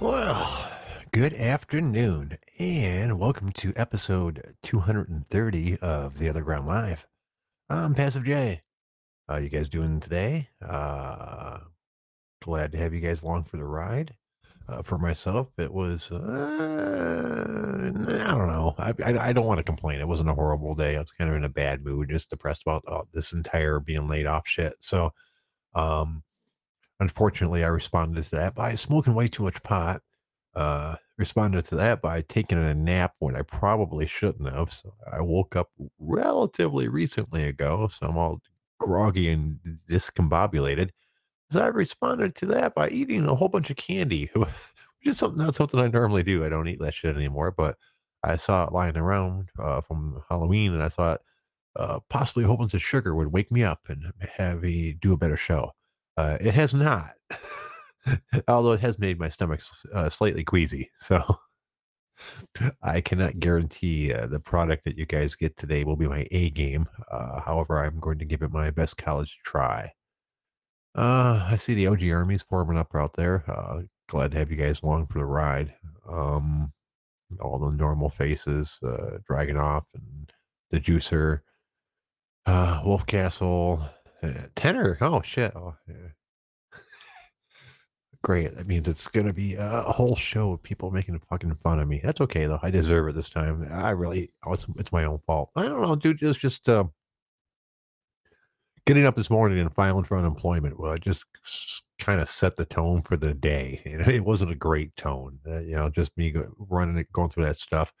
Well, good afternoon, and welcome to episode 230 of The Other Ground Live. I'm Passive J. How you guys doing today? Uh, glad to have you guys along for the ride. Uh, for myself, it was, uh, I don't know. I, I, I don't want to complain. It wasn't a horrible day. I was kind of in a bad mood, just depressed about uh, this entire being laid off shit. So, um, unfortunately, I responded to that by smoking way too much pot. Uh, responded to that by taking a nap when I probably shouldn't have. So I woke up relatively recently ago, so I'm all groggy and discombobulated. So I responded to that by eating a whole bunch of candy, which is something not something I normally do. I don't eat that shit anymore, but I saw it lying around uh, from Halloween, and I thought uh, possibly a whole bunch of sugar would wake me up and have me do a better show. Uh, it has not, although it has made my stomach uh, slightly queasy. So I cannot guarantee uh, the product that you guys get today will be my A game. Uh, however, I'm going to give it my best college try. Uh, I see the OG armies forming up out there. Uh, glad to have you guys along for the ride. Um, all the normal faces, uh, Dragunov and the Juicer, Wolf Castle, Tenor. Oh shit! Oh, yeah. Great. That means it's gonna be a whole show of people making fucking fun of me. That's okay though. I deserve it this time. I really. Oh, it's it's my own fault. I don't know, dude. It's just uh, getting up this morning and filing for unemployment. Well, it just kind of set the tone for the day. It wasn't a great tone. Uh, you know, just me go, running it, going through that stuff.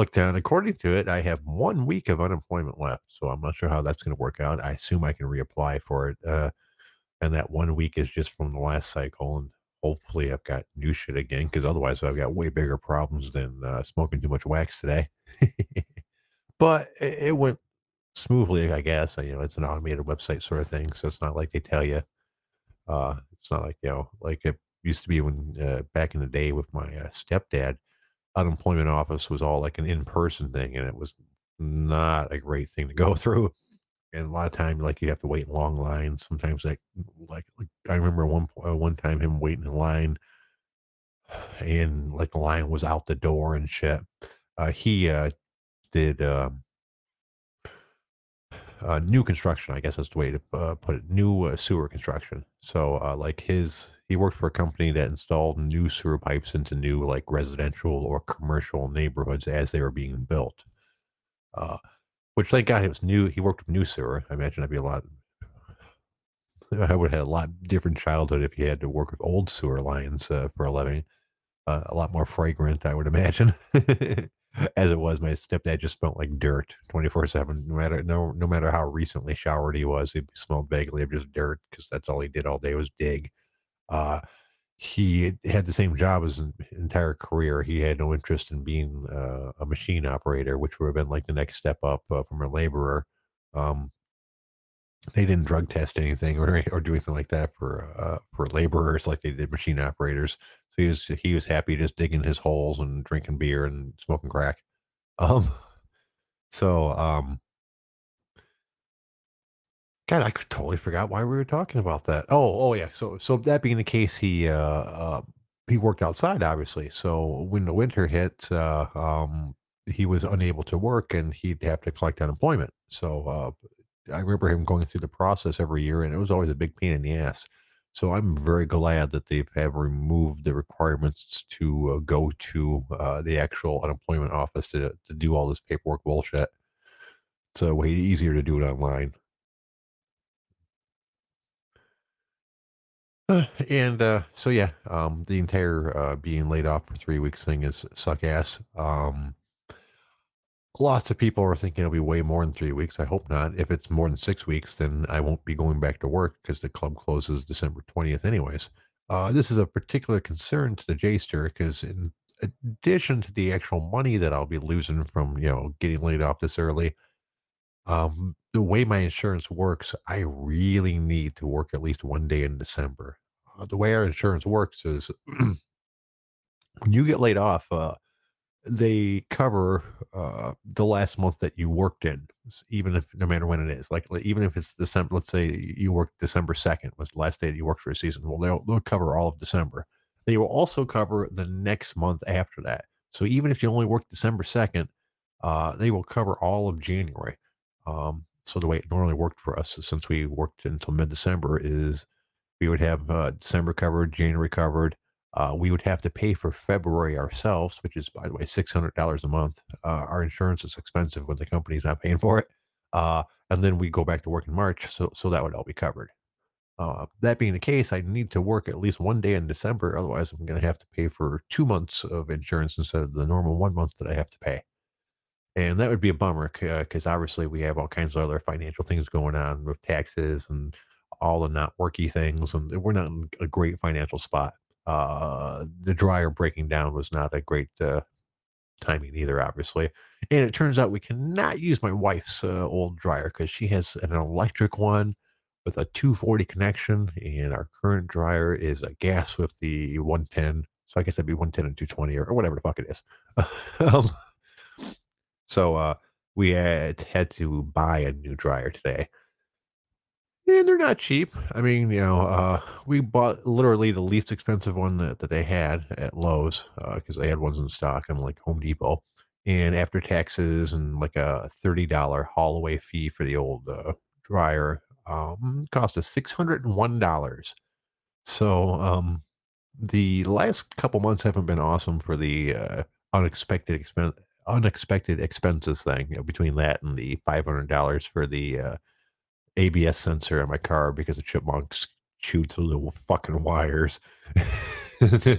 Look down. According to it, I have one week of unemployment left, so I'm not sure how that's going to work out. I assume I can reapply for it, uh, and that one week is just from the last cycle. And hopefully, I've got new shit again, because otherwise, I've got way bigger problems than uh, smoking too much wax today. but it, it went smoothly, I guess. You know, it's an automated website sort of thing, so it's not like they tell you. Uh, it's not like you know, like it used to be when uh, back in the day with my uh, stepdad unemployment office was all like an in-person thing and it was not a great thing to go through and a lot of time like you have to wait in long lines sometimes like like, like i remember one uh, one time him waiting in line and like the line was out the door and shit. Uh he uh did um uh, new construction, I guess that's the way to uh, put it. New uh, sewer construction. So, uh, like his, he worked for a company that installed new sewer pipes into new like residential or commercial neighborhoods as they were being built. Uh, which thank God it was new. He worked with new sewer. I imagine that'd be a lot. I would have had a lot different childhood if he had to work with old sewer lines uh, for a living. A lot more fragrant, I would imagine. as it was, my stepdad just smelled like dirt 24 7. No matter no no matter how recently showered he was, he smelled vaguely of just dirt because that's all he did all day was dig. Uh, he had the same job as an entire career. He had no interest in being uh, a machine operator, which would have been like the next step up uh, from a laborer. Um, they didn't drug test anything or or do anything like that for uh, for laborers like they did machine operators. So he was he was happy just digging his holes and drinking beer and smoking crack. Um, so um, God, I totally forgot why we were talking about that. Oh, oh yeah. So so that being the case, he uh, uh he worked outside obviously. So when the winter hit, uh, um, he was unable to work and he'd have to collect unemployment. So uh, I remember him going through the process every year, and it was always a big pain in the ass. So I'm very glad that they have removed the requirements to uh, go to uh, the actual unemployment office to to do all this paperwork bullshit. It's way easier to do it online. Uh, and uh, so yeah, um, the entire uh, being laid off for three weeks thing is suck ass. Um, Lots of people are thinking it'll be way more than 3 weeks. I hope not. If it's more than 6 weeks, then I won't be going back to work because the club closes December 20th anyways. Uh, this is a particular concern to the J-Ster because in addition to the actual money that I'll be losing from, you know, getting laid off this early, um, the way my insurance works, I really need to work at least one day in December. Uh, the way our insurance works is when you get laid off, uh, they cover uh, the last month that you worked in, even if no matter when it is. Like even if it's December, let's say you worked December second was the last day that you worked for a season. Well, they'll they'll cover all of December. they will also cover the next month after that. So even if you only work December 2nd, uh, they will cover all of January. Um, so the way it normally worked for us, since we worked until mid December, is we would have uh, December covered, January covered. Uh, we would have to pay for February ourselves, which is, by the way, six hundred dollars a month. Uh, our insurance is expensive when the company's not paying for it, uh, and then we go back to work in March, so so that would all be covered. Uh, that being the case, I need to work at least one day in December, otherwise I'm going to have to pay for two months of insurance instead of the normal one month that I have to pay. And that would be a bummer because obviously we have all kinds of other financial things going on with taxes and all the not worky things, and we're not in a great financial spot. Uh, the dryer breaking down was not a great uh, timing either, obviously. And it turns out we cannot use my wife's uh, old dryer because she has an electric one with a 240 connection, and our current dryer is a gas with the 110. So I guess that'd be 110 and 220 or, or whatever the fuck it is. um, so uh, we had, had to buy a new dryer today. And they're not cheap. I mean, you know, uh, we bought literally the least expensive one that, that they had at Lowe's because uh, they had ones in stock in like Home Depot. And after taxes and like a $30 haul away fee for the old uh, dryer, um, cost us $601. So um, the last couple months haven't been awesome for the uh, unexpected expense unexpected expenses thing you know, between that and the $500 for the uh, ABS sensor in my car because the chipmunks chewed through the fucking wires.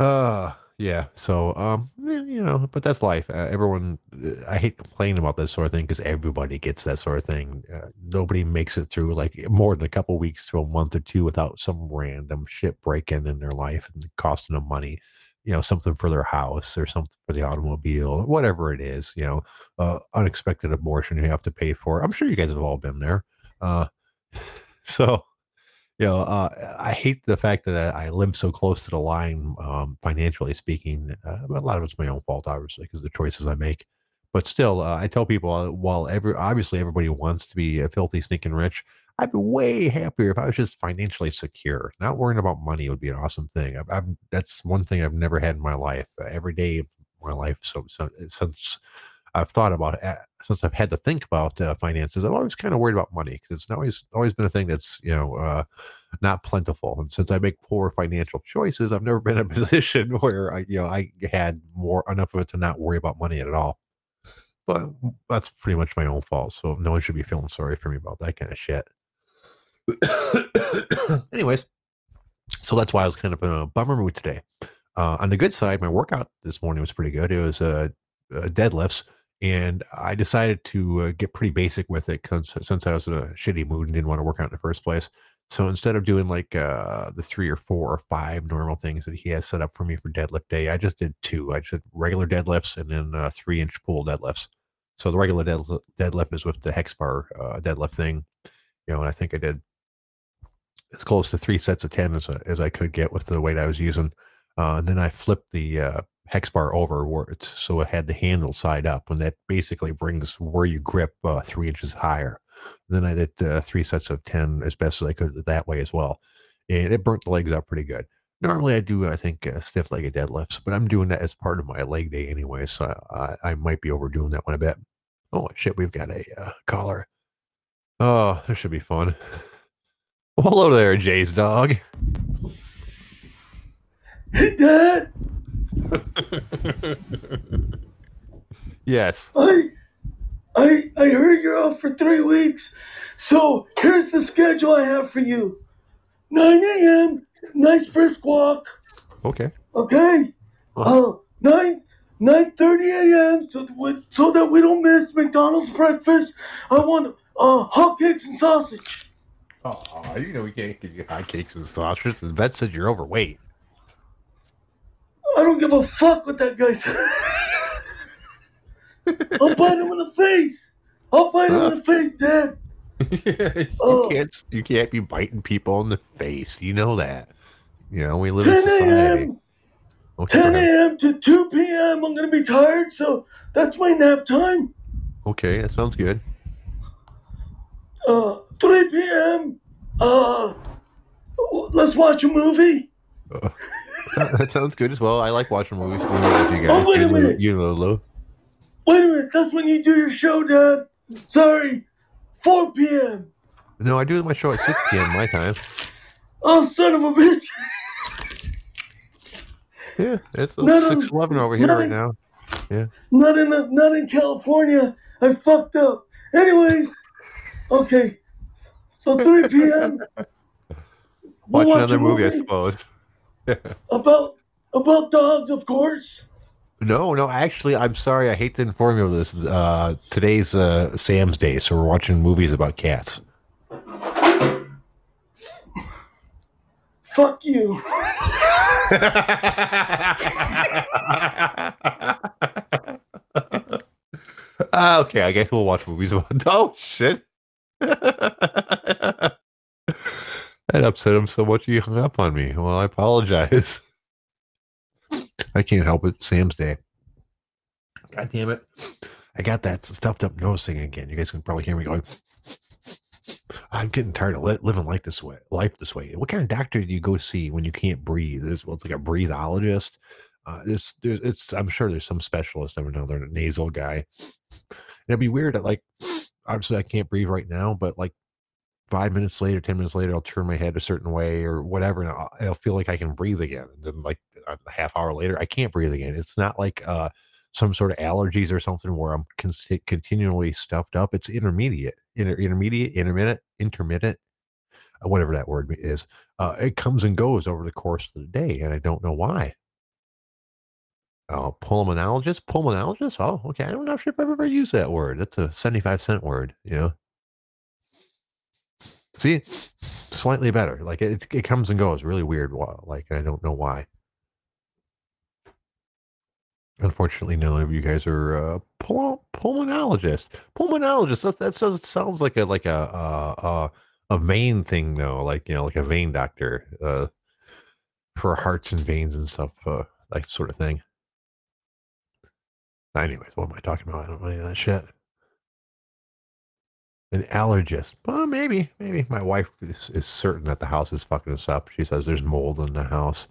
uh yeah. So, um, you know, but that's life. Uh, everyone, uh, I hate complaining about this sort of thing because everybody gets that sort of thing. Uh, nobody makes it through like more than a couple weeks to a month or two without some random shit breaking in their life and costing them money. You know, something for their house or something for the automobile, whatever it is. You know, uh, unexpected abortion you have to pay for. I'm sure you guys have all been there. Uh, so you know, uh, I hate the fact that I live so close to the line, um, financially speaking. Uh, a lot of it's my own fault, obviously, because the choices I make. But still, uh, I tell people, uh, while every obviously everybody wants to be a filthy, sneaking rich, I'd be way happier if I was just financially secure. Not worrying about money would be an awesome thing. I've, I've that's one thing I've never had in my life. Uh, every day of my life, so, so since I've thought about it, since I've had to think about uh, finances, I'm always kind of worried about money because it's always always been a thing that's you know uh, not plentiful. And since I make poor financial choices, I've never been in a position where I you know I had more enough of it to not worry about money at all. But that's pretty much my own fault. So no one should be feeling sorry for me about that kind of shit. Anyways, so that's why I was kind of in a bummer mood today. Uh, on the good side, my workout this morning was pretty good. It was uh, uh deadlifts and I decided to uh, get pretty basic with it since I was in a shitty mood and didn't want to work out in the first place. So instead of doing like uh, the three or four or five normal things that he has set up for me for deadlift day, I just did two. I just did regular deadlifts and then uh, three inch pull deadlifts. So the regular deadlift is with the hex bar deadlift thing, you know, and I think I did as close to three sets of 10 as, as I could get with the weight I was using. Uh, and then I flipped the uh, hex bar over where it's so it had the handle side up, and that basically brings where you grip uh, three inches higher. Then I did uh, three sets of ten as best as I could that way as well, and it burnt the legs out pretty good. Normally I do I think uh, stiff legged deadlifts, but I'm doing that as part of my leg day anyway, so I, I might be overdoing that one a bit. Oh shit, we've got a uh, collar. Oh, this should be fun. well, hello there, Jay's dog. Dad. yes. I, I, I heard you're off for three weeks, so here's the schedule I have for you. 9 a.m. Nice brisk walk. Okay. Okay. Uh, 9 9:30 a.m. So, so that we don't miss McDonald's breakfast. I want uh hotcakes and sausage. Oh, you know we can't give you hotcakes and sausage. The vet said you're overweight. I don't give a fuck what that guy said. I'll bite him in the face. I'll bite him in the face, Dad. you oh. can't you can't be biting people in the face. You know that. You know, we live in society. Okay, 10 a.m. to 2 p.m. I'm gonna be tired, so that's my nap time. Okay, that sounds good. Uh, 3 p.m. Uh, Let's watch a movie. that, that sounds good as well. I like watching movies. movies with you guys. Oh, wait a You minute. You know, Lou. Wait a minute, that's when you do your show, Dad. Sorry, 4 p.m. No, I do my show at 6 p.m. my time. Oh, son of a bitch. Yeah, it's 6 11 over here right now. Yeah. Not in the, not in California. I fucked up. Anyways, okay. So 3 p.m. Watch We'll another a movie, I suppose. about about dogs, of course. No, no, actually, I'm sorry. I hate to inform you of this. Uh, today's uh, Sam's Day, so we're watching movies about cats. Fuck you. Ah, okay, I guess we'll watch movies about. Oh shit! That upset him so much he hung up on me. Well, I apologize. I can't help it. Sam's Day. God damn it! I got that stuffed up nose thing again. You guys can probably hear me going. I'm getting tired of li- living like this way, life this way. What kind of doctor do you go see when you can't breathe? There's what's like a breathologist. Uh, there's, there's, it's. I'm sure there's some specialist. I don't know. They're a nasal guy. It'd be weird that like, obviously I can't breathe right now, but like five minutes later, ten minutes later, I'll turn my head a certain way or whatever, and I'll, I'll feel like I can breathe again. And then like a half hour later, I can't breathe again. It's not like uh some sort of allergies or something where I'm con- continually stuffed up. It's intermediate, inter- intermediate, intermittent, intermittent, uh, whatever that word is. Uh, it comes and goes over the course of the day, and I don't know why. Uh, pulmonologist, pulmonologist. Oh, okay. I'm not sure if I've ever used that word. That's a 75 cent word, you know. See, slightly better. Like it, it comes and goes. Really weird. Like I don't know why. Unfortunately, none of you guys are uh, pul- pulmonologists. Pulmonologists. That, that sounds sounds like a like a uh, uh, a vein thing though. Like you know, like a vein doctor uh, for hearts and veins and stuff. Uh, like sort of thing. Anyways, what am I talking about? I don't know any of that shit. An allergist. Well, maybe, maybe. My wife is, is certain that the house is fucking us up. She says there's mold in the house.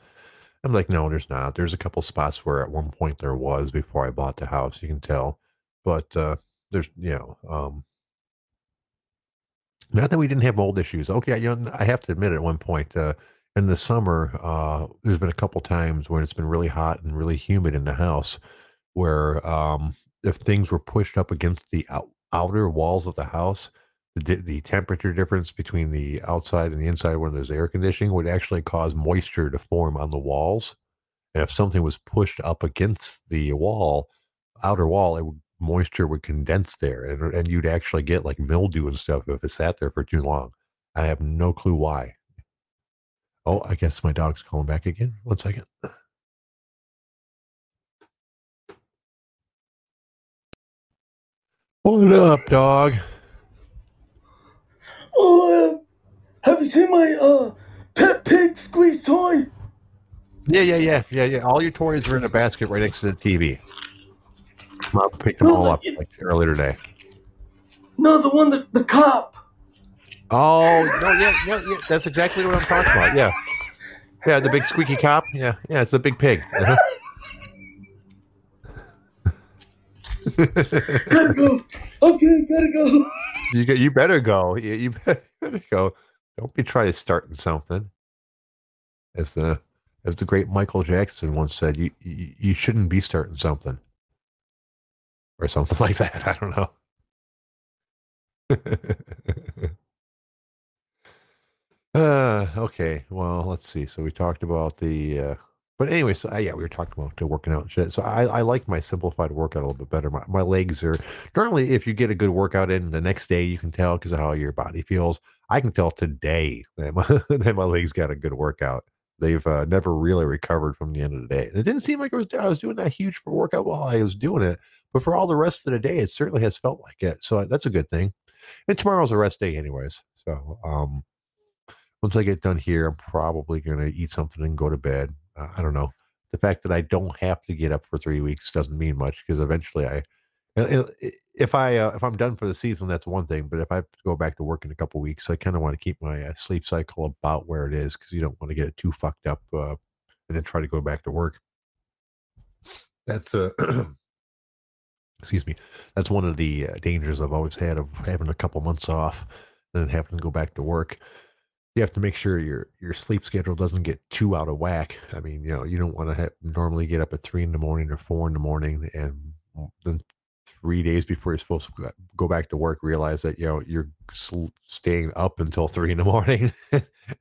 I'm like, no, there's not. There's a couple spots where at one point there was before I bought the house. You can tell, but uh, there's, you know, um, not that we didn't have mold issues. Okay, you know, I have to admit, at one point uh, in the summer, uh, there's been a couple times when it's been really hot and really humid in the house, where um, if things were pushed up against the out, outer walls of the house, the, the temperature difference between the outside and the inside when there's air conditioning would actually cause moisture to form on the walls. And if something was pushed up against the wall, outer wall, it would, moisture would condense there, and and you'd actually get like mildew and stuff if it sat there for too long. I have no clue why. Oh, I guess my dog's calling back again. One second. What up, dog? Oh, uh, have you seen my uh pet pig squeeze toy? Yeah, yeah, yeah, yeah, yeah. All your toys are in a basket right next to the TV. I picked them No, all up like earlier today. No, the one that the cop. Oh no, yeah, yeah, yeah. That's exactly what I'm talking about. Yeah, yeah. The big squeaky cop. Yeah, yeah. It's the big pig. Uh-huh. Gotta go. Okay, gotta go. you get. You better go. You, you better go. Don't be trying to start something. As the as the great Michael Jackson once said, you you, you shouldn't be starting something, or something like that. I don't know. uh, okay. Well, let's see. So we talked about the. Uh, but anyway, so uh, yeah, we were talking about uh, working out and shit. So I, I like my simplified workout a little bit better. My, my legs are normally if you get a good workout in the next day, you can tell because of how your body feels. I can tell today that my, that my legs got a good workout. They've uh, never really recovered from the end of the day. And it didn't seem like I was I was doing that huge for workout while I was doing it, but for all the rest of the day, it certainly has felt like it. So that's a good thing. And tomorrow's a rest day, anyways. So um, once I get done here, I'm probably going to eat something and go to bed. Uh, I don't know. The fact that I don't have to get up for three weeks doesn't mean much because eventually I, If I uh, if I'm done for the season, that's one thing. But if I go back to work in a couple weeks, I kind of want to keep my uh, sleep cycle about where it is because you don't want to get it too fucked up uh, and then try to go back to work. That's uh, excuse me. That's one of the uh, dangers I've always had of having a couple months off and then having to go back to work. You have to make sure your your sleep schedule doesn't get too out of whack. I mean, you know, you don't want to have, normally get up at three in the morning or four in the morning, and then three days before you're supposed to go- back to work, realize that you know you're sl- staying up until three in the morning,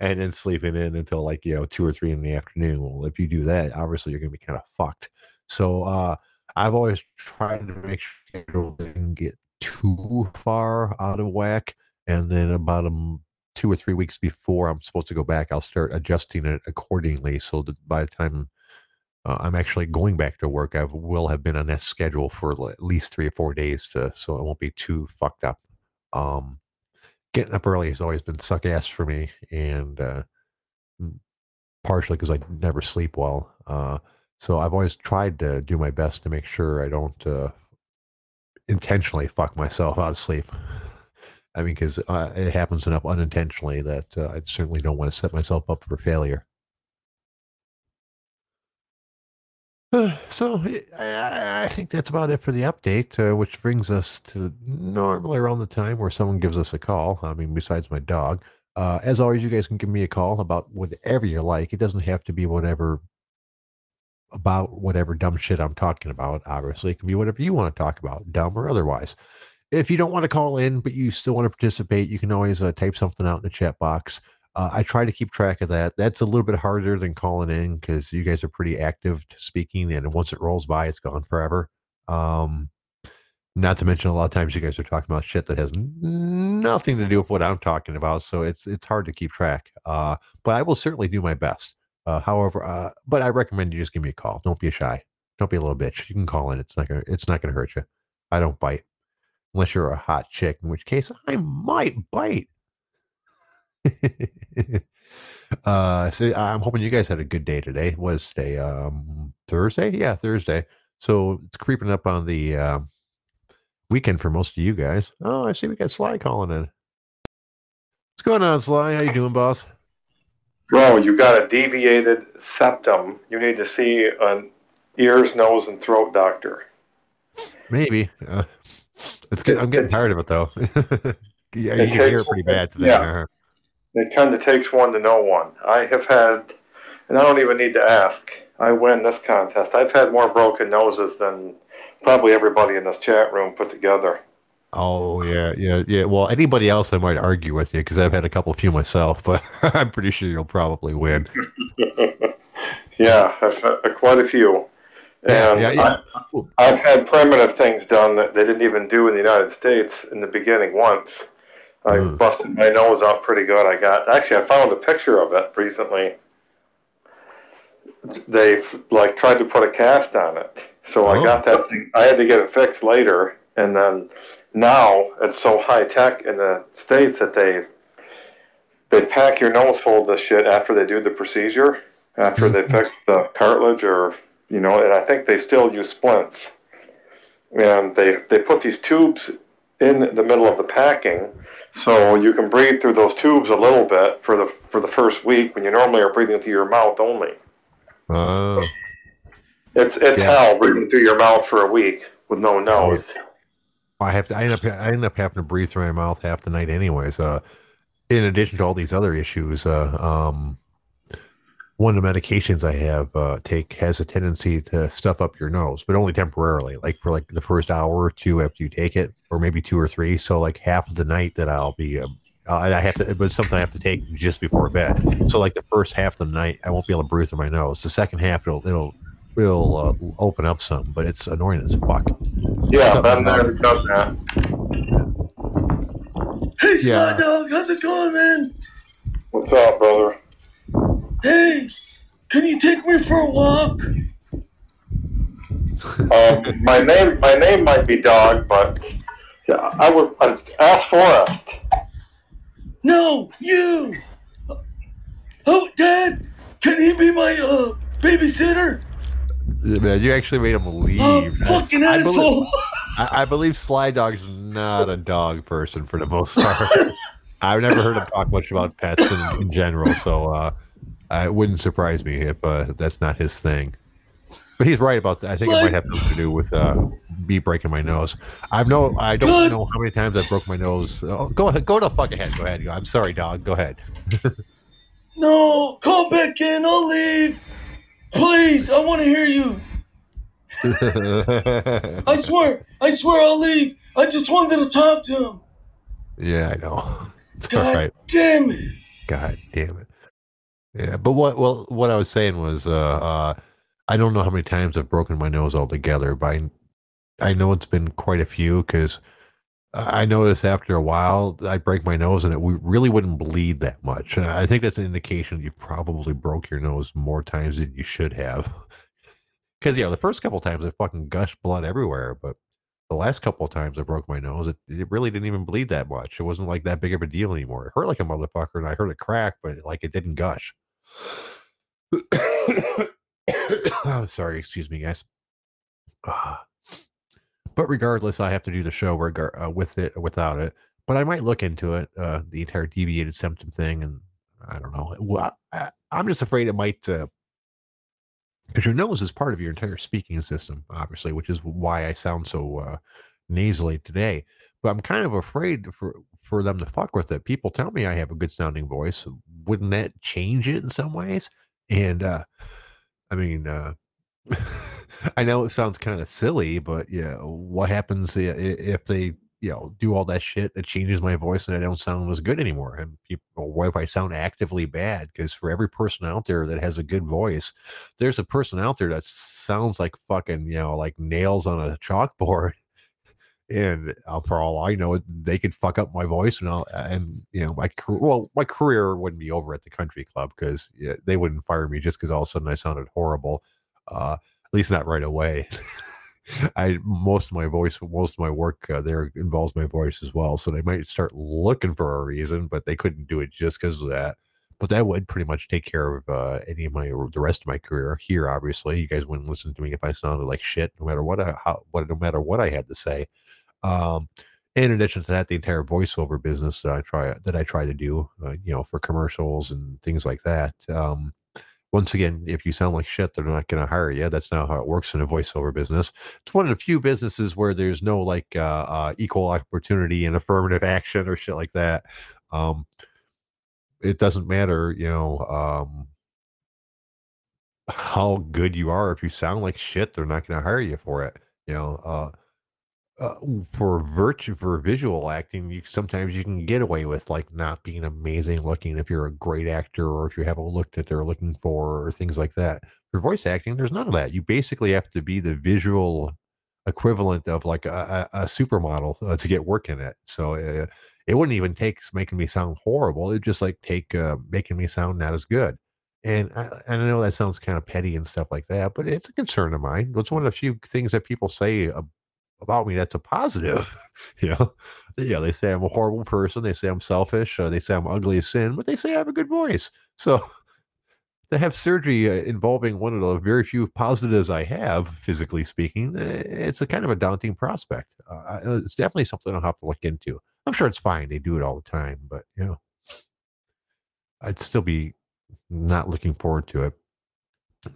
and then sleeping in until like you know two or three in the afternoon. Well, if you do that, obviously you're going to be kind of fucked. So uh, I've always tried to make sure schedule doesn't get too far out of whack, and then about a two or three weeks before I'm supposed to go back, I'll start adjusting it accordingly. So that by the time uh, I'm actually going back to work, I will have been on that schedule for at least three or four days, to so it won't be too fucked up. Um, getting up early has always been suck ass for me, and uh, partially because I never sleep well. Uh, so I've always tried to do my best to make sure I don't uh, intentionally fuck myself out of sleep. I mean, because uh, it happens enough unintentionally that uh, I certainly don't want to set myself up for failure. So I, I I think that's about it for the update, uh, which brings us to normally around the time where someone gives us a call. I mean, besides my dog. Uh, as always, you guys can give me a call about whatever you like. It doesn't have to be whatever about whatever dumb shit I'm talking about. Obviously, it can be whatever you want to talk about, dumb or otherwise. If you don't want to call in, but you still want to participate, you can always uh, type something out in the chat box. Uh, I try to keep track of that. That's a little bit harder than calling in because you guys are pretty active speaking, and once it rolls by, it's gone forever. Um, not to mention, a lot of times you guys are talking about shit that has nothing to do with what I'm talking about, so it's it's hard to keep track. Uh, but I will certainly do my best. Uh, however, uh, but I recommend you just give me a call. Don't be shy. Don't be a little bitch. You can call in. It's not gonna it's not gonna hurt you. I don't bite unless you're a hot chick, in which case I might bite. uh, so I'm hoping you guys had a good day today. Was today um, Thursday? Yeah, Thursday. So it's creeping up on the um weekend for most of you guys. Oh, I see we got Sly calling in. What's going on, Sly? How you doing, boss? Bro, you got a deviated septum. You need to see an ears, nose, and throat doctor. Maybe. Uh, it's good. I'm getting tired of it though. yeah, It you can hear it pretty bad today. yeah. huh? It kind of takes one to know one. I have had, and I don't even need to ask. I win this contest. I've had more broken noses than probably everybody in this chat room put together. Oh yeah, yeah, yeah. Well, anybody else I might argue with you because I've had a couple few myself, but I'm pretty sure you'll probably win. yeah, I've had quite a few. Yeah, And yeah, yeah. I, I've had primitive things done that they didn't even do in the United States in the beginning once. I Mm. busted my nose out pretty good. I got actually I found a picture of it recently. They like tried to put a cast on it, so I Oh. got that thing. I had to get it fixed later, and then now it's so high tech in the states that they they pack your nose full of this shit after they do the procedure, after they Mhm. fix the cartilage or you know, and I think they still use splints. And they they put these tubes in the middle of the packing, so you can breathe through those tubes a little bit for the for the first week when you normally are breathing through your mouth only. Oh, It's it's Yeah. hell breathing through your mouth for a week with no nose. I have to. I end up. I end up having to breathe through my mouth half the night, anyways. Uh, in addition to all these other issues, uh, um, one of the medications I have uh, take has a tendency to stuff up your nose, but only temporarily, like for like the first hour or two after you take it, or maybe two or three. So like half of the night that I'll be, um, I I have to, but it's something I have to take just before bed. So like the first half of the night, I won't be able to breathe through my nose. The second half, it'll it'll it'll uh, open up some, but it's annoying as fuck. Yeah, Something been there, done that. Hey, Sly Yeah. Dog, how's it going, man? What's up, brother? Hey, can you take me for a walk? Um, my name my name might be Dog, but yeah, I would uh, ask Forrest. No, you. Oh, Dad, can he be my uh babysitter? Man, you actually made him leave. Oh, fucking I believe- asshole! I, I believe Sly Dog's not a dog person for the most part. I've never heard him talk much about pets in, in general, so uh, it wouldn't surprise me if uh, that's not his thing. But he's right about that. I think it might have something to do with uh, me breaking my nose. I've no, I don't Good. know how many times I broke my nose. Oh, go ahead, go to fuck ahead. Go ahead. I'm sorry, dog. Go ahead. No, come back in. I'll leave. Please, I want to hear you. I swear, I swear I'll leave. I just wanted to talk to him. yeah, I know. God All right. damn it. God damn it. Yeah, but what well what I was saying was uh uh I don't know how many times I've broken my nose altogether, but I, I know it's been quite a few because I noticed after a while I break my nose and it w- really wouldn't bleed that much. And I think that's an indication you've probably broke your nose more times than you should have. Because yeah, the first couple times I fucking gushed blood everywhere, but the last couple of times I broke my nose, it, it really didn't even bleed that much. It wasn't like that big of a deal anymore. It hurt like a motherfucker, and I heard it crack, but like it didn't gush. oh, sorry, excuse me, guys. Ah. but regardless, I have to do the show regar- uh, with it or without it. But I might look into it, uh, the entire deviated septum thing, and I don't know. Well, I, I'm just afraid it might, because your nose is part of your entire speaking system, obviously, which is why I sound so uh, nasally today. But I'm kind of afraid for for them to fuck with it. People tell me I have a good sounding voice. Wouldn't that change it in some ways? And uh, I mean, uh, I know it sounds kind of silly, but yeah, what happens if they, you know, do all that shit that changes my voice and I don't sound as good anymore? And people, what if I sound actively bad? Because for every person out there that has a good voice, there's a person out there that sounds like fucking, you know, like nails on a chalkboard. And uh, for all I know, they could fuck up my voice, and I'll, and you know, my well, my career wouldn't be over at the country club because yeah, they wouldn't fire me just because all of a sudden I sounded horrible. Uh, at least not right away. I most of my voice, most of my work uh, there involves my voice as well. So they might start looking for a reason, but they couldn't do it just because of that. But that would pretty much take care of uh, any of my the rest of my career here. Obviously, you guys wouldn't listen to me if I sounded like shit, no matter what I how what no matter what I had to say. Um, in addition to that, the entire voiceover business that I try that I try to do, uh, you know, for commercials and things like that. Um, once again, if you sound like shit, they're not going to hire you. That's not how it works in a voiceover business. It's one of the few businesses where there's no like uh, uh, equal opportunity and affirmative action or shit like that. Um, it doesn't matter, you know, um, how good you are. If you sound like shit, they're not going to hire you for it. You know, uh, uh, for virtue for visual acting, you sometimes you can get away with like not being amazing looking if you're a great actor or if you have a look that they're looking for or things like that. For voice acting, there's none of that. You basically have to be the visual equivalent of like a, a, a supermodel uh, to get work in it. So uh, it wouldn't even take making me sound horrible. It just like take uh, making me sound not as good. And I, and I know that sounds kind of petty and stuff like that, but it's a concern of mine. It's one of the few things that people say about me that's a positive. you know, yeah, they say I'm a horrible person. They say I'm selfish. Uh, they say I'm ugly as sin, but they say I have a good voice. So to have surgery uh, involving one of the very few positives I have, physically speaking, it's a kind of a daunting prospect. Uh, it's definitely something I'll have to look into. I'm sure it's fine. They do it all the time, but you know, I'd still be not looking forward to it.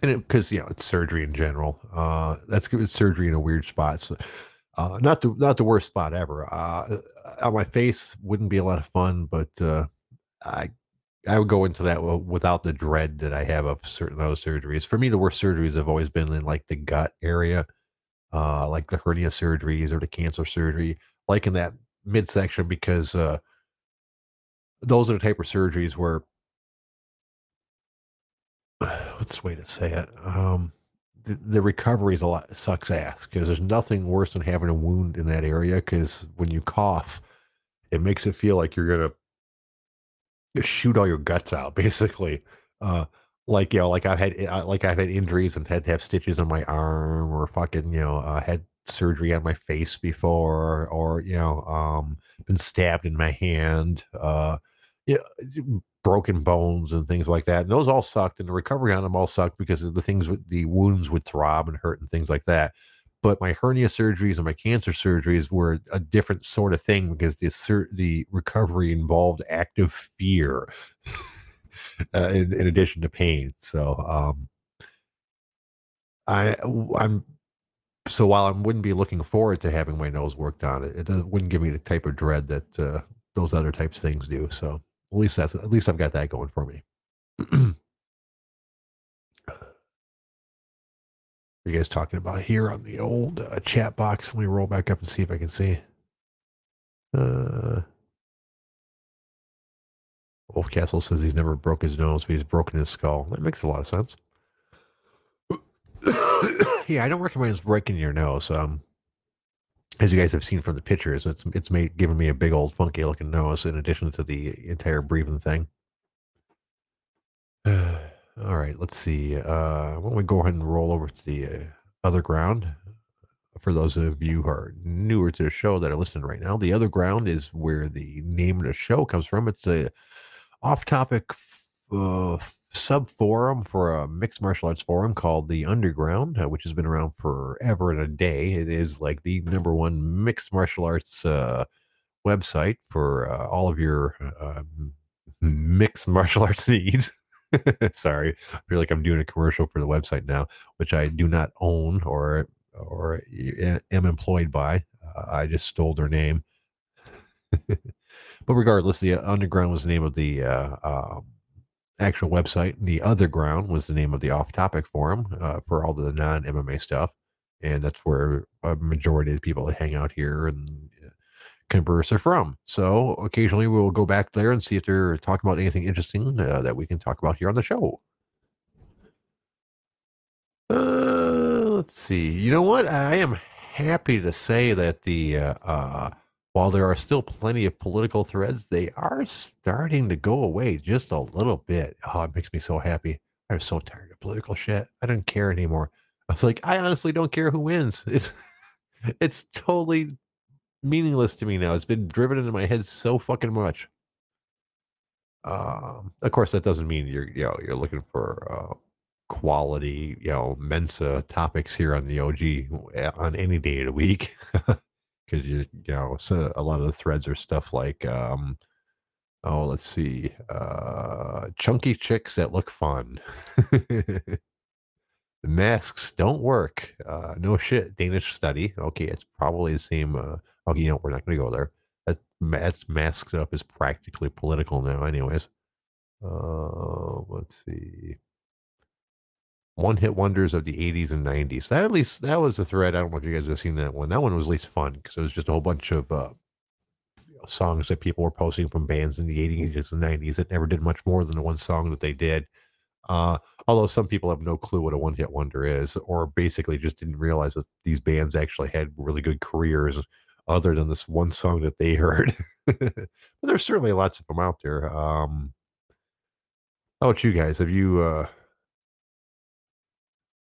And because you know it's surgery in general, uh, that's. Surgery in a weird spot. So, uh, not the not the worst spot ever. Uh, on my face wouldn't be a lot of fun, but uh, I I would go into that without the dread that I have of certain other surgeries. For me, the worst surgeries have always been in like the gut area, uh, like the hernia surgeries or the cancer surgery, like in that midsection, because uh, those are the type of surgeries where what's the way to say it? Um, the, recovery is a lot sucks ass because there's nothing worse than having a wound in that area. Because when you cough, it makes it feel like you're gonna shoot all your guts out, basically. Uh, like you know, like I've had uh, like I've had injuries and had to have stitches on my arm, or fucking you know, uh, had surgery on my face before, or you know, um, been stabbed in my hand. Uh, yeah, broken bones and things like that. And those all sucked, and the recovery on them all sucked because of the things with the wounds would throb and hurt and things like that. but my hernia surgeries and my cancer surgeries were a different sort of thing because the the recovery involved active fear uh, in, in addition to pain. So um, I I'm so while I wouldn't be looking forward to having my nose worked on, it it wouldn't give me the type of dread that uh, those other types of things do. So at least that's at least I've got that going for me. You guys talking about here on the old uh, chat box? Let me roll back up and see if I can see. Uh, Wolf Castle says he's never broke his nose, but he's broken his skull. That makes a lot of sense. yeah, I don't recommend breaking your nose. Um, as you guys have seen from the pictures, it's it's made giving me a big old funky looking nose in addition to the entire breathing thing. All right, let's see. Uh, why don't we go ahead and roll over to the uh, other ground? For those of you who are newer to the show that are listening right now, the other ground is where the name of the show comes from. It's a off-topic uh, sub forum for a mixed martial arts forum called the Underground, uh, which has been around forever and a day. It is like the number one mixed martial arts uh, website for uh, all of your uh, mixed martial arts needs. Sorry, I feel like I'm doing a commercial for the website now, which I do not own or or am employed by. Uh, I just stole their name. but regardless, the Underground was the name of the uh, um, actual website. The Other Ground was the name of the off-topic forum uh, for all the non-MMA stuff, and that's where a majority of the people that hang out here and uh, converse are from. So occasionally we'll go back there and see if they're talking about anything interesting uh, that we can talk about here on the show. Uh, let's see. You know what? I am happy to say that the uh, uh, while there are still plenty of political threads, they are starting to go away just a little bit. Oh, it makes me so happy. I'm so tired of political shit. I don't care anymore. I was like, I honestly don't care who wins. It's it's totally meaningless to me now. It's been driven into my head so fucking much. Um, of course, that doesn't mean you're you know you're looking for uh, quality you know Mensa topics here on the OG eh, on any day of the week because you you know so a lot of the threads are stuff like um oh let's see uh chunky chicks that look fun. the masks don't work. Uh, no shit. Danish study. Okay, it's probably the same. Uh, okay, you know we're not to go there. That that's masked up is practically political now, anyways. Uh, let's see. One hit wonders of the 80s and 90s. That at least that was the thread. I don't know if you guys have seen that one. That one was at least fun because it was just a whole bunch of uh, songs that people were posting from bands in the 80s and 90s that never did much more than the one song that they did. Uh, although some people have no clue what a one hit wonder is, or basically just didn't realize that these bands actually had really good careers other than this one song that they heard. but there's certainly lots of them out there. Um, how about you guys? Have you, uh,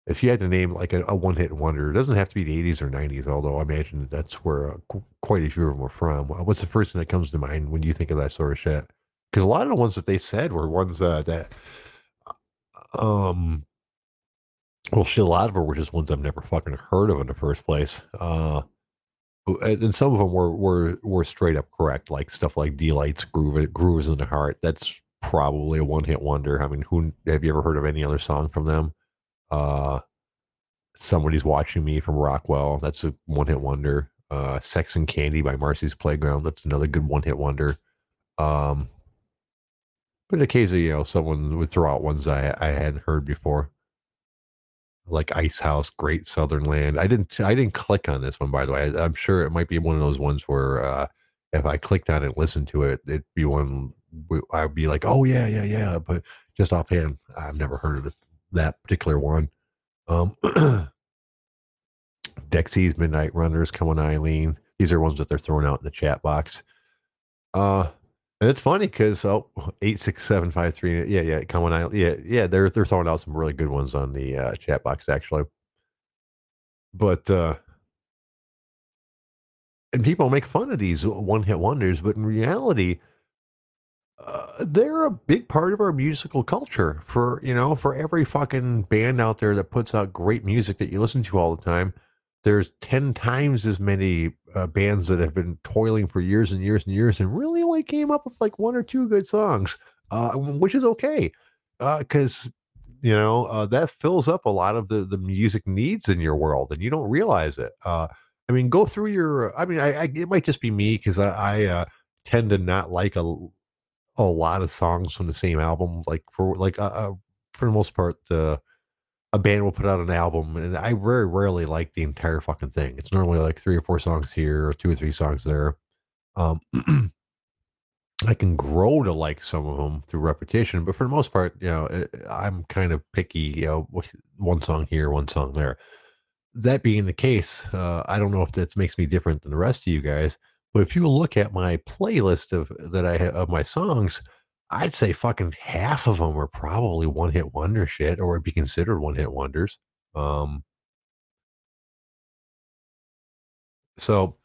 if you had to name like a, a one hit wonder, it doesn't have to be the 80s or 90s, although I imagine that that's where uh, qu- quite a few of them are from. Uh, What's the first thing that comes to mind when you think of that sort of shit? Because a lot of the ones that they said were ones uh, that, um, well, shit, a lot of them were just ones I've never fucking heard of in the first place. Uh, and and some of them were were were straight up correct, like stuff like "Deee-Lite," "Groove," "Grooves in the Heart." That's probably a one hit wonder. I mean, who have you ever heard of any other song from them? Uh, "Somebody's Watching Me" from Rockwell. That's a one hit wonder. Uh, "Sex and Candy" by Marcy's Playground. That's another good one hit wonder. Um, but occasionally, you know, someone would throw out ones I I hadn't heard before like Icehouse, Great Southern Land. I didn't I didn't click on this one by the way. I, am sure it might be one of those ones where uh, if I clicked on it and listened to it, it'd be one I'd be like, oh yeah, yeah, yeah. But just offhand, I've never heard of it, that particular one. Um, Dexys Midnight Runners, Come on Eileen. These are ones that they're throwing out in the chat box. Uh, and it's funny because oh, eight six seven five three. Yeah, yeah. Come on, I yeah, yeah. They're they're throwing out some really good ones on the uh, chat box actually. But uh, and people make fun of these one hit wonders, but in reality, uh, they're a big part of our musical culture. For you know, for every fucking band out there that puts out great music that you listen to all the time, there's 10 times as many uh, bands that have been toiling for years and years and years and really only came up with like one or two good songs, uh, which is okay. Because, you know, uh, that fills up a lot of the, the music needs in your world and you don't realize it. Uh, I mean, go through your, I mean, I, I it might just be me because I, I uh, tend to not like a, a lot of songs from the same album. Like for, like, uh, uh for the most part, uh, a band will put out an album, and I very rarely like the entire fucking thing. It's normally like three or four songs here, or two or three songs there. Um, I can grow to like some of them through repetition, but for the most part, you know, eh, I'm kind of picky. You know, one song here, one song there. That being the case, uh, I don't know if that makes me different than the rest of you guys, but if you look at my playlist of that I have of my songs, I'd say fucking half of them are probably one hit wonder shit or would be considered one hit wonders. Um, so,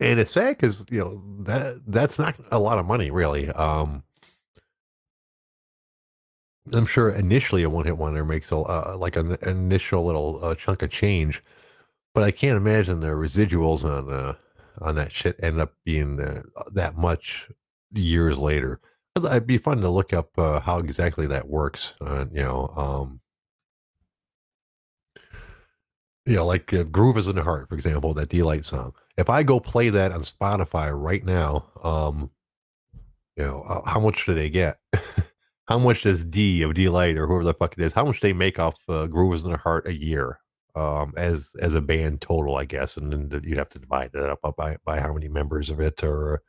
and it's sad because you know that that's not a lot of money really. Um, I'm sure initially a one hit wonder makes a uh, like an initial little uh, chunk of change, but I can't imagine the residuals on uh, on that shit end up being uh, that much years later. It'd be fun to look up uh, how exactly that works. Uh, you know, um, you know, like uh, "Groove Is in the Heart," for example, that Deee-Lite song. If I go play that on Spotify right now, um, you know, uh, how much do they get? how much does D of Deee-Lite or whoever the fuck it is, how much they make off uh, "Groove Is in the Heart" a year? Um, as as a band total, I guess, and then you'd have to divide it up by by how many members of it or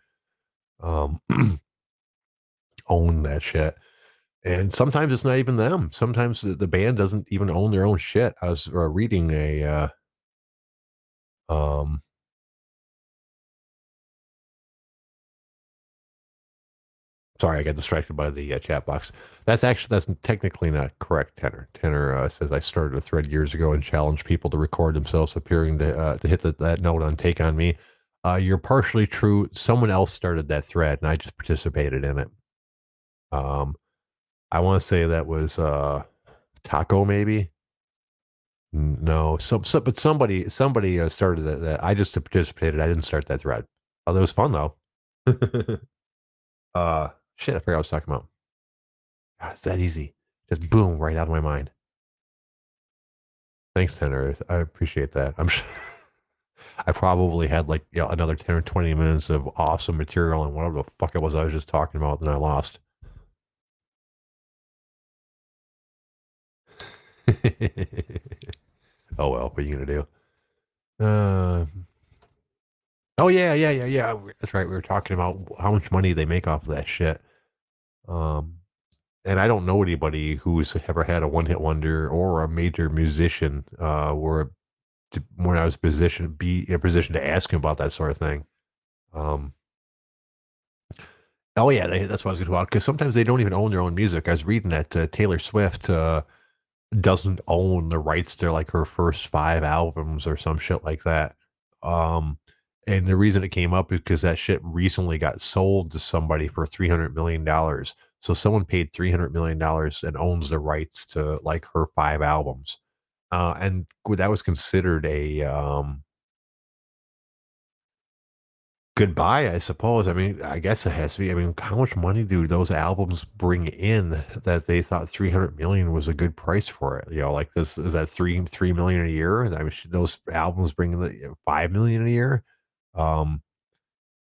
um own that shit. And sometimes it's not even them. Sometimes the, the band doesn't even own their own shit. I was uh, reading a uh, um sorry, I got distracted by the uh, chat box. That's actually that's technically not correct. 10er 10er uh, says I started a thread years ago and challenged people to record themselves appearing to uh, to hit the, that note on "Take on Me." Uh, you're partially true. Someone else started that thread, and I just participated in it. Um, I want to say that was uh, Taco, maybe. No, some, some but somebody somebody uh, started that, that. I just participated. I didn't start that thread. Oh, that was fun though. uh, shit, I forgot I was talking about. God, it's that easy. Just boom, right out of my mind. Thanks, 10er. I appreciate that. I'm sure. I probably had like you know, another 10 or 20 minutes of awesome material and whatever the fuck it was I was just talking about, then I lost. oh well, what are you gonna do? Uh, oh yeah, yeah, yeah, yeah. That's right. We were talking about how much money they make off of that shit. Um, and I don't know anybody who's ever had a one hit wonder or a major musician. Uh, where to, when I was positioned be in a position to ask him about that sort of thing. Um. Oh yeah, they, that's what I was going to talk because sometimes they don't even own their own music. I was reading that uh, Taylor Swift. Uh, doesn't own the rights to like her first five albums or some shit like that. Um, and the reason it came up is because that shit recently got sold to somebody for three hundred million dollars. So someone paid three hundred million dollars and owns the rights to like her five albums, uh, and that was considered a um, goodbye, I suppose. I mean, I guess it has to be. I mean, how much money do those albums bring in that they thought 300 million was a good price for it? You know, like this is that three, 3 million a year. I mean, those albums bring in 5 million a year. Um,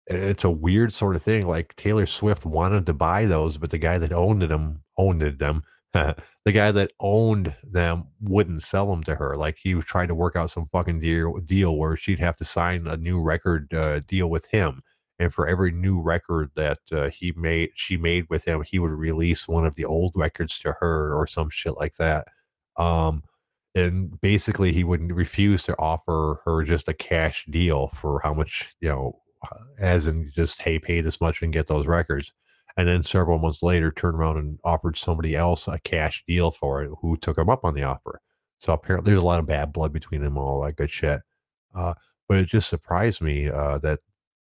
it's a weird sort of thing. Like Taylor Swift wanted to buy those, but the guy that owned them owned them the guy that owned them wouldn't sell them to her. Like he trying to work out some fucking deal, deal where she'd have to sign a new record uh, deal with him. And for every new record that uh, he made, she made with him, he would release one of the old records to her or some shit like that. Um, and basically, he would refuse to offer her just a cash deal for how much, you know, as in just hey, pay this much and get those records and then several months later turned around and offered somebody else a cash deal for it who took him up on the offer. So apparently there's a lot of bad blood between them, all that good shit. Uh, but it just surprised me uh, that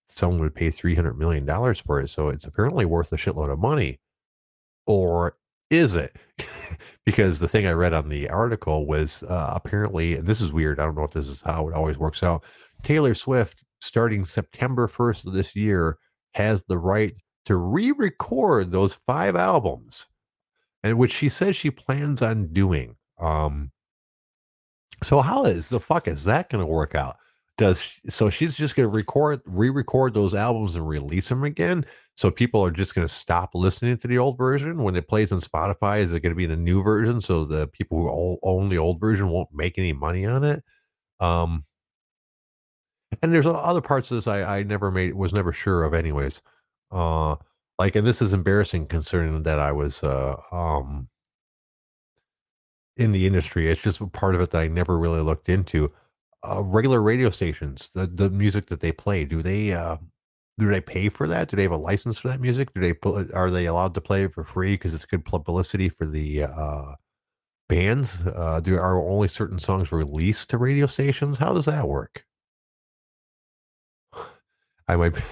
someone would pay three hundred million dollars for it. So it's apparently worth a shitload of money, or is it? because the thing I read on the article was uh, apparently, and this is weird. I don't know if this is how it always works out. Taylor Swift, starting September 1st of this year, has the right to re record those five albums, and which she says she plans on doing. Um, so, how is the fuck is that going to work out? Does so she's just going to record, re record those albums and release them again? So people are just going to stop listening to the old version when it plays on Spotify. Is it going to be the new version? So the people who all own the old version won't make any money on it. Um, and there's other parts of this I, I never made was never sure of anyways. Uh, like, and this is embarrassing concerning that I was uh, um, in the industry. It's just part of it that I never really looked into. Uh, regular radio stations, the the music that they play, do they uh, do they pay for that? Do they have a license for that music? Do they are they allowed to play it for free because it's good publicity for the uh, bands? Uh, do are only certain songs released to radio stations? How does that work? I might.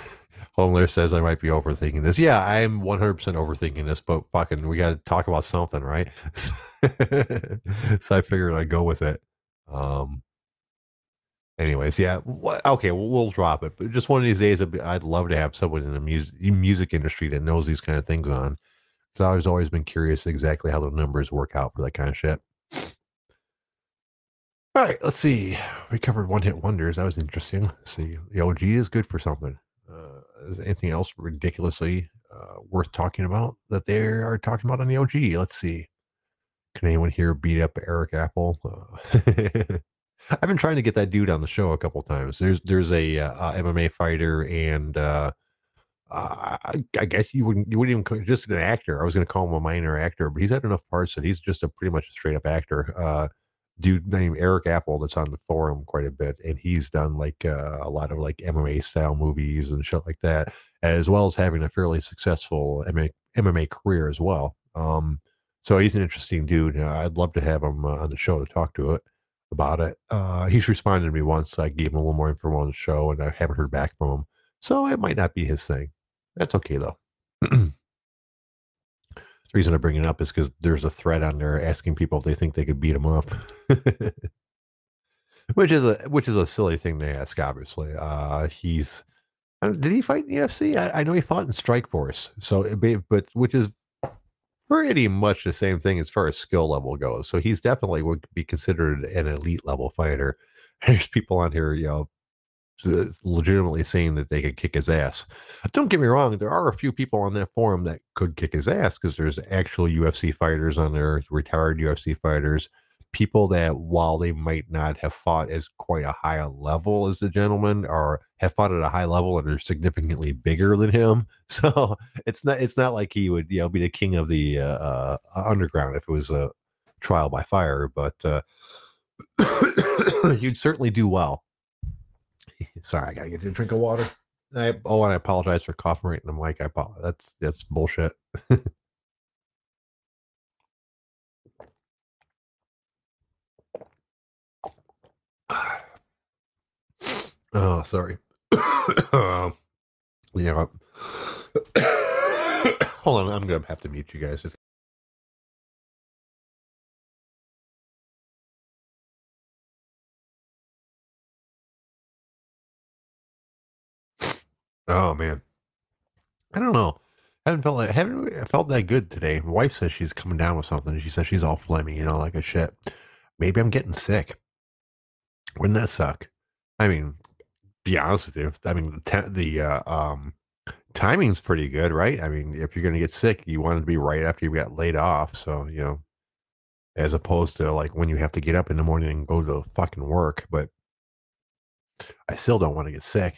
Homeler says I might be overthinking this. Yeah, I'm 100% overthinking this, but fucking, we got to talk about something, right? so I figured I'd go with it. Um, anyways, yeah. What, okay, well, we'll drop it. But just one of these days, I'd love to have someone in the music music industry that knows these kind of things on. Because I've always been curious exactly how the numbers work out for that kind of shit. All right, let's see. We covered one hit wonders. That was interesting. Let's see, the OG is good for something. Uh, is anything else ridiculously uh, worth talking about that they are talking about on the OG? Let's see. Can anyone here beat up Eric Apple? Uh, I've been trying to get that dude on the show a couple times. There's there's a, uh, MMA fighter and uh, uh, I guess you wouldn't you wouldn't even just an actor. I was going to call him a minor actor, but he's had enough parts that he's just a pretty much a straight up actor. Uh, dude named Eric Apple that's on the forum quite a bit, and he's done like uh, a lot of like MMA style movies and shit like that, as well as having a fairly successful MMA, MMA career as well. Um, so he's an interesting dude. Uh, I'd love to have him uh, on the show to talk to it about it. Uh, he's responded to me once. I gave him a little more info on the show, and I haven't heard back from him. So it might not be his thing. That's okay though. the reason I bring it up is because there's a thread on there asking people if they think they could beat him up, which is a which is a silly thing to ask. Obviously, uh, he's did he fight in the UFC? I, I know he fought in Strikeforce, so but which is pretty much the same thing as far as skill level goes. So he's definitely would be considered an elite level fighter. There's people on here, you know, legitimately saying that they could kick his ass. Don't get me wrong, there are a few people on that forum that could kick his ass because there's actual UFC fighters on there, retired UFC fighters, people that while they might not have fought as quite a high level as the gentleman or have fought at a high level and are significantly bigger than him. So it's not it's not like he would you know be the king of the uh, uh, underground if it was a trial by fire, but uh, you'd certainly do well Sorry, I gotta get you a drink of water. I, oh, and I apologize for coughing right in the mic. I apologize. That's that's bullshit. oh, sorry. um, you hold on. I'm gonna have to mute you guys. Just Oh man, I don't know. Haven't felt like haven't felt that good today. My wife says she's coming down with something. She says she's all phlegmy, you know, like a shit. Maybe I'm getting sick. Wouldn't that suck? I mean, be honest with you. I mean, the the uh, um, timing's pretty good, right? I mean, if you're gonna get sick, you want it to be right after you got laid off. So you know, as opposed to like when you have to get up in the morning and go to fucking work. But I still don't want to get sick.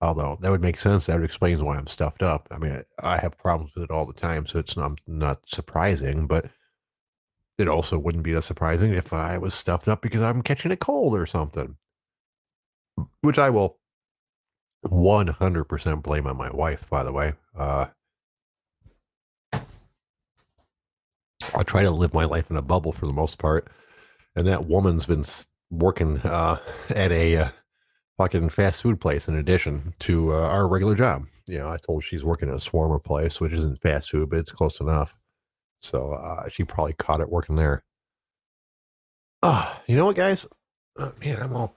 Although that would make sense. That explains why I'm stuffed up. I mean, I have problems with it all the time, so it's not not surprising. But it also wouldn't be that surprising if I was stuffed up because I'm catching a cold or something, which I will 100% blame on my wife. By the way, uh, I try to live my life in a bubble for the most part, and that woman's been working uh, at a uh, fucking fast food place in addition to uh, our regular job. You know, I told she's working at a shawarma place, which isn't fast food, but it's close enough. So uh, she probably caught it working there. Oh, you know what, guys? Uh, man, I'm all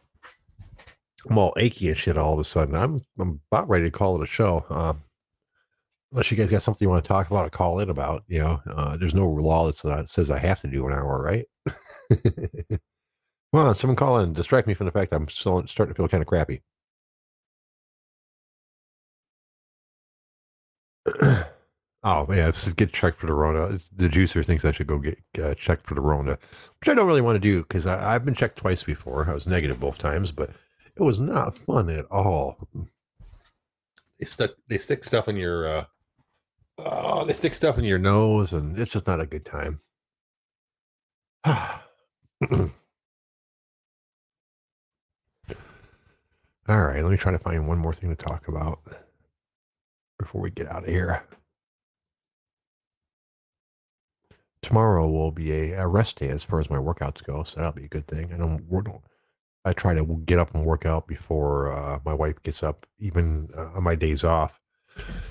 I'm all achy and shit all of a sudden. I'm I'm about ready to call it a show. Um, unless you guys got something you want to talk about or call in about, you know, uh, there's no law that uh, says I have to do an hour, right? Come on, someone call in. Distract me from the fact I'm still starting to feel kind of crappy. oh yeah, just get checked for the Rona. The juicer thinks I should go get uh, checked for the Rona, which I don't really want to do because I've been checked twice before. I was negative both times, but it was not fun at all. They stuck they stick stuff in your uh, oh, they stick stuff in your nose, and it's just not a good time. All right, let me try to find one more thing to talk about before we get out of here. Tomorrow will be a, rest day as far as my workouts go, so that'll be a good thing. I don't, don't I try to get up and work out before uh, my wife gets up, even uh, on my days off.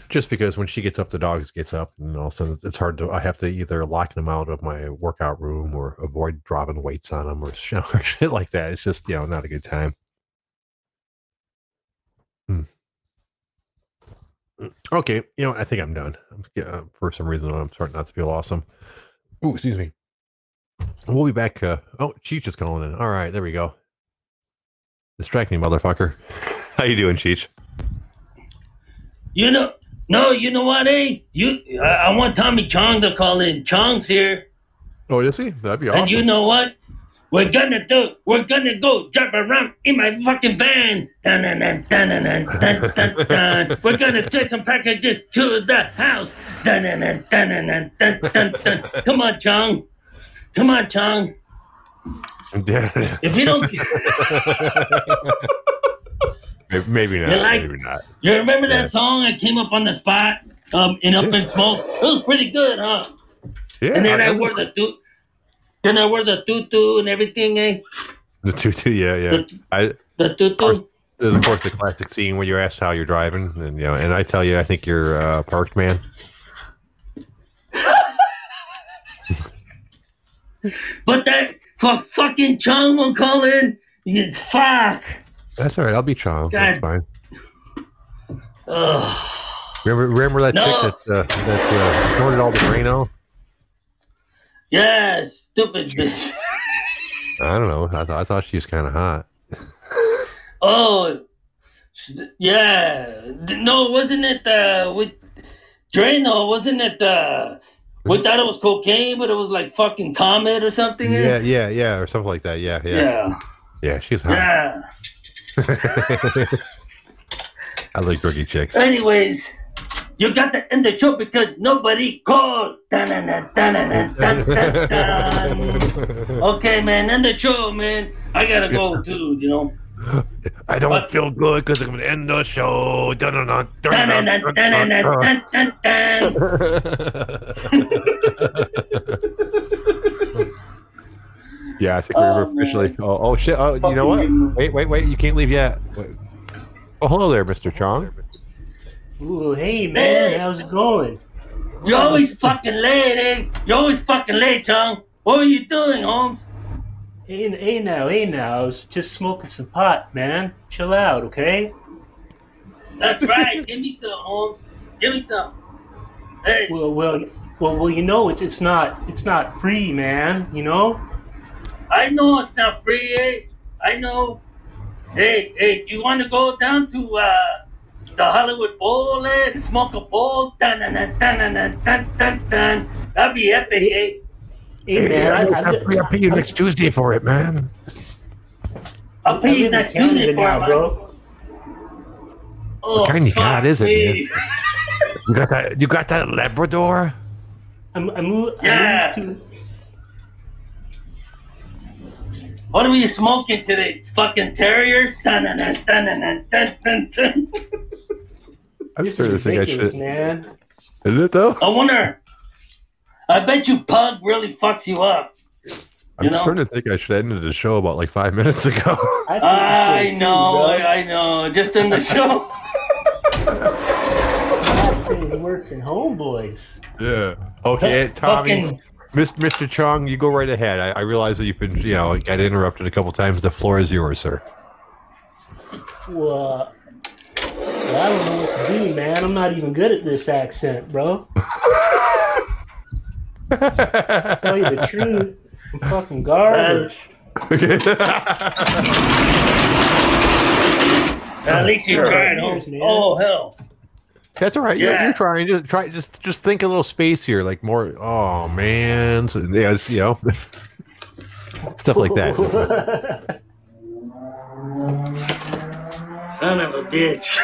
Just because when she gets up, the dogs gets up, and all of a sudden it's hard to. I have to either lock them out of my workout room or avoid dropping weights on them or shit like that. It's just you know not a good time. Hmm. Okay, you know I think I'm done. Uh, for some reason, I'm starting not to feel awesome. Oh, excuse me. We'll be back. Uh, oh, Cheech is calling in. All right, there we go. Distract me, motherfucker. How you doing, Cheech? You know, no, you know what, eh? You, I, I want Tommy Chong to call in. Chong's here. Oh, is he? That'd be awesome. And you know what? We're gonna do. We're gonna go drive around in my fucking van. Dun, dun, dun, dun, dun, dun, dun, dun. We're gonna take some packages to the house. Dun, dun, dun, dun, dun, dun, dun, dun. Come on, Chong. Come on, Chong. If you don't, maybe not. Like, maybe not. You remember that song? I came up on the spot um, in Up in Smoke. It was pretty good, huh? Yeah. And then I, I wore the tu- then I wore the tutu and everything, eh? The tutu, yeah, yeah. The, I the tutu. There's of course the classic scene where you're asked how you're driving, and you know, and I tell you, I think you're uh, parked, man. but that for fucking Chong will call in. You fuck. That's all right. I'll be Chong. God. That's fine. Ugh. Remember, remember that no. chick that uh, that uh, snorted all the Drano? Yeah, stupid bitch. I don't know. I, th- I thought she was kind of hot. oh, yeah. No, wasn't it uh, with Drano? Wasn't it uh, we thought it was cocaine, but it was like fucking Comet or something. Yeah, yeah, yeah, or something like that. Yeah, yeah, yeah. Yeah, she's hot. Yeah. I like rookie chicks. Anyways, you got to end the show because nobody called. Dun, dun, dun, okay, man, end the show, man. I gotta go too, you know. I don't but, feel good because I'm going to end the show. Dun, dun, dun, dun, dun, dun, dun, dun, dun, dun, yeah, I think we're oh, officially. Oh, oh, shit! Oh, you know what? Wait, wait, wait! You can't leave yet. Wait. Oh, hello there, Mister Chong. Ooh, hey man, how's it going? You're always fucking late, eh? You're always fucking late, Chong. What are you doing, Holmes? Hey, hey now, hey now, I was just smoking some pot, man. Chill out, okay? That's right. Give me some, Holmes. Give me some. Hey. Well, well, well, well. You know, it's it's not it's not free, man. You know. I know it's not free. Eh? I know. Hey, hey, do you want to go down to uh, the Hollywood Bowl eh, and smoke a bowl? Dun, dun, dun, dun, dun, dun, dun, dun. That'd be epic, eh? Hey, man, I, I, I, I'll pay you next Tuesday for it, man. I'll pay you next Tuesday for it, bro. Oh, what kind of God is it, man? you got that? You got that Labrador? I'm, I'm, I'm yeah. To... What are we smoking today? Fucking terrier? Dun, dun, dun, dun, dun, dun, dun, dun. I'm starting to think I should. Man. Is it though? I wonder. I bet you Pug really fucks you up. I'm you know? starting to think I should end the show about like five minutes ago. I, I know, I, I know. Just in the show. Nothing's worse than homeboys. Yeah. Okay, Tommy, Fucking, Mr. Chong, you go right ahead. I, I realize that you've been, you know, I got interrupted a couple times. The floor is yours, sir. Well, uh, well, I don't know what to do, man. I'm not even good at this accent, bro. Tell you the truth, I'm fucking garbage. Okay. at least you Sure. trying. Years, Holmes. man. Oh hell. That's all right. You're, Yeah. you're trying. Just try. Just just think a little space here, like more. Oh man, so, yeah, you know, stuff like that. Son of a bitch.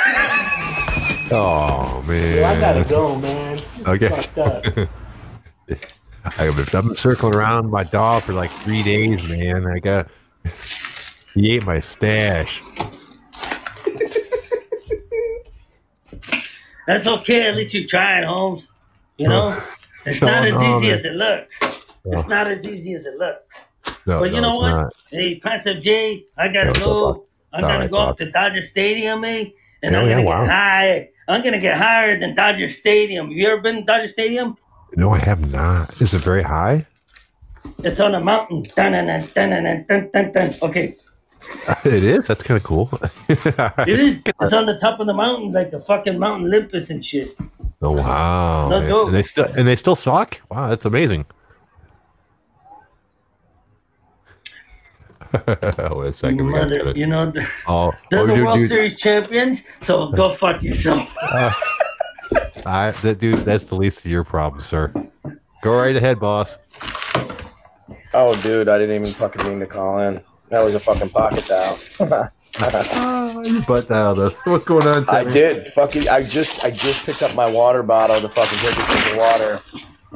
Oh man. well, I gotta go, man. It's Okay. I've been circling around my dog for like three days, man. I got. He ate my stash. That's okay. At least you tried, Holmes. You know, it's No, not as no, easy as it looks. It's not as easy as it looks. No, But you no, know what? not. Hey, Passive J, I gotta up, go. All gonna right, go up to Dodger Stadium, eh? And Oh, I'm gonna wow. get high. I'm gonna get higher than Dodger Stadium. Have you ever been to Dodger Stadium? No, I have not. Is it very high? It's on a mountain. Dun, dun, dun, dun, dun, dun. Okay, It is. That's kind of cool. it is. It's on the top of the mountain, like a fucking Mount Olympus and shit. Oh wow! No joke. And they still and they still suck. Wow, that's amazing. Wait a second. Mother, you know, they're Oh, they're oh, the World dude, Series champions. So go fuck yourself. uh, I, that dude, that's the least of your problem, sir. Go right ahead, boss. Oh, dude, I didn't even fucking mean to call in. That was a fucking pocket dial. You butt dial this. What's going on? I Timmy? did. Fucking, I just, I just picked up my water bottle to fucking take a sip of water,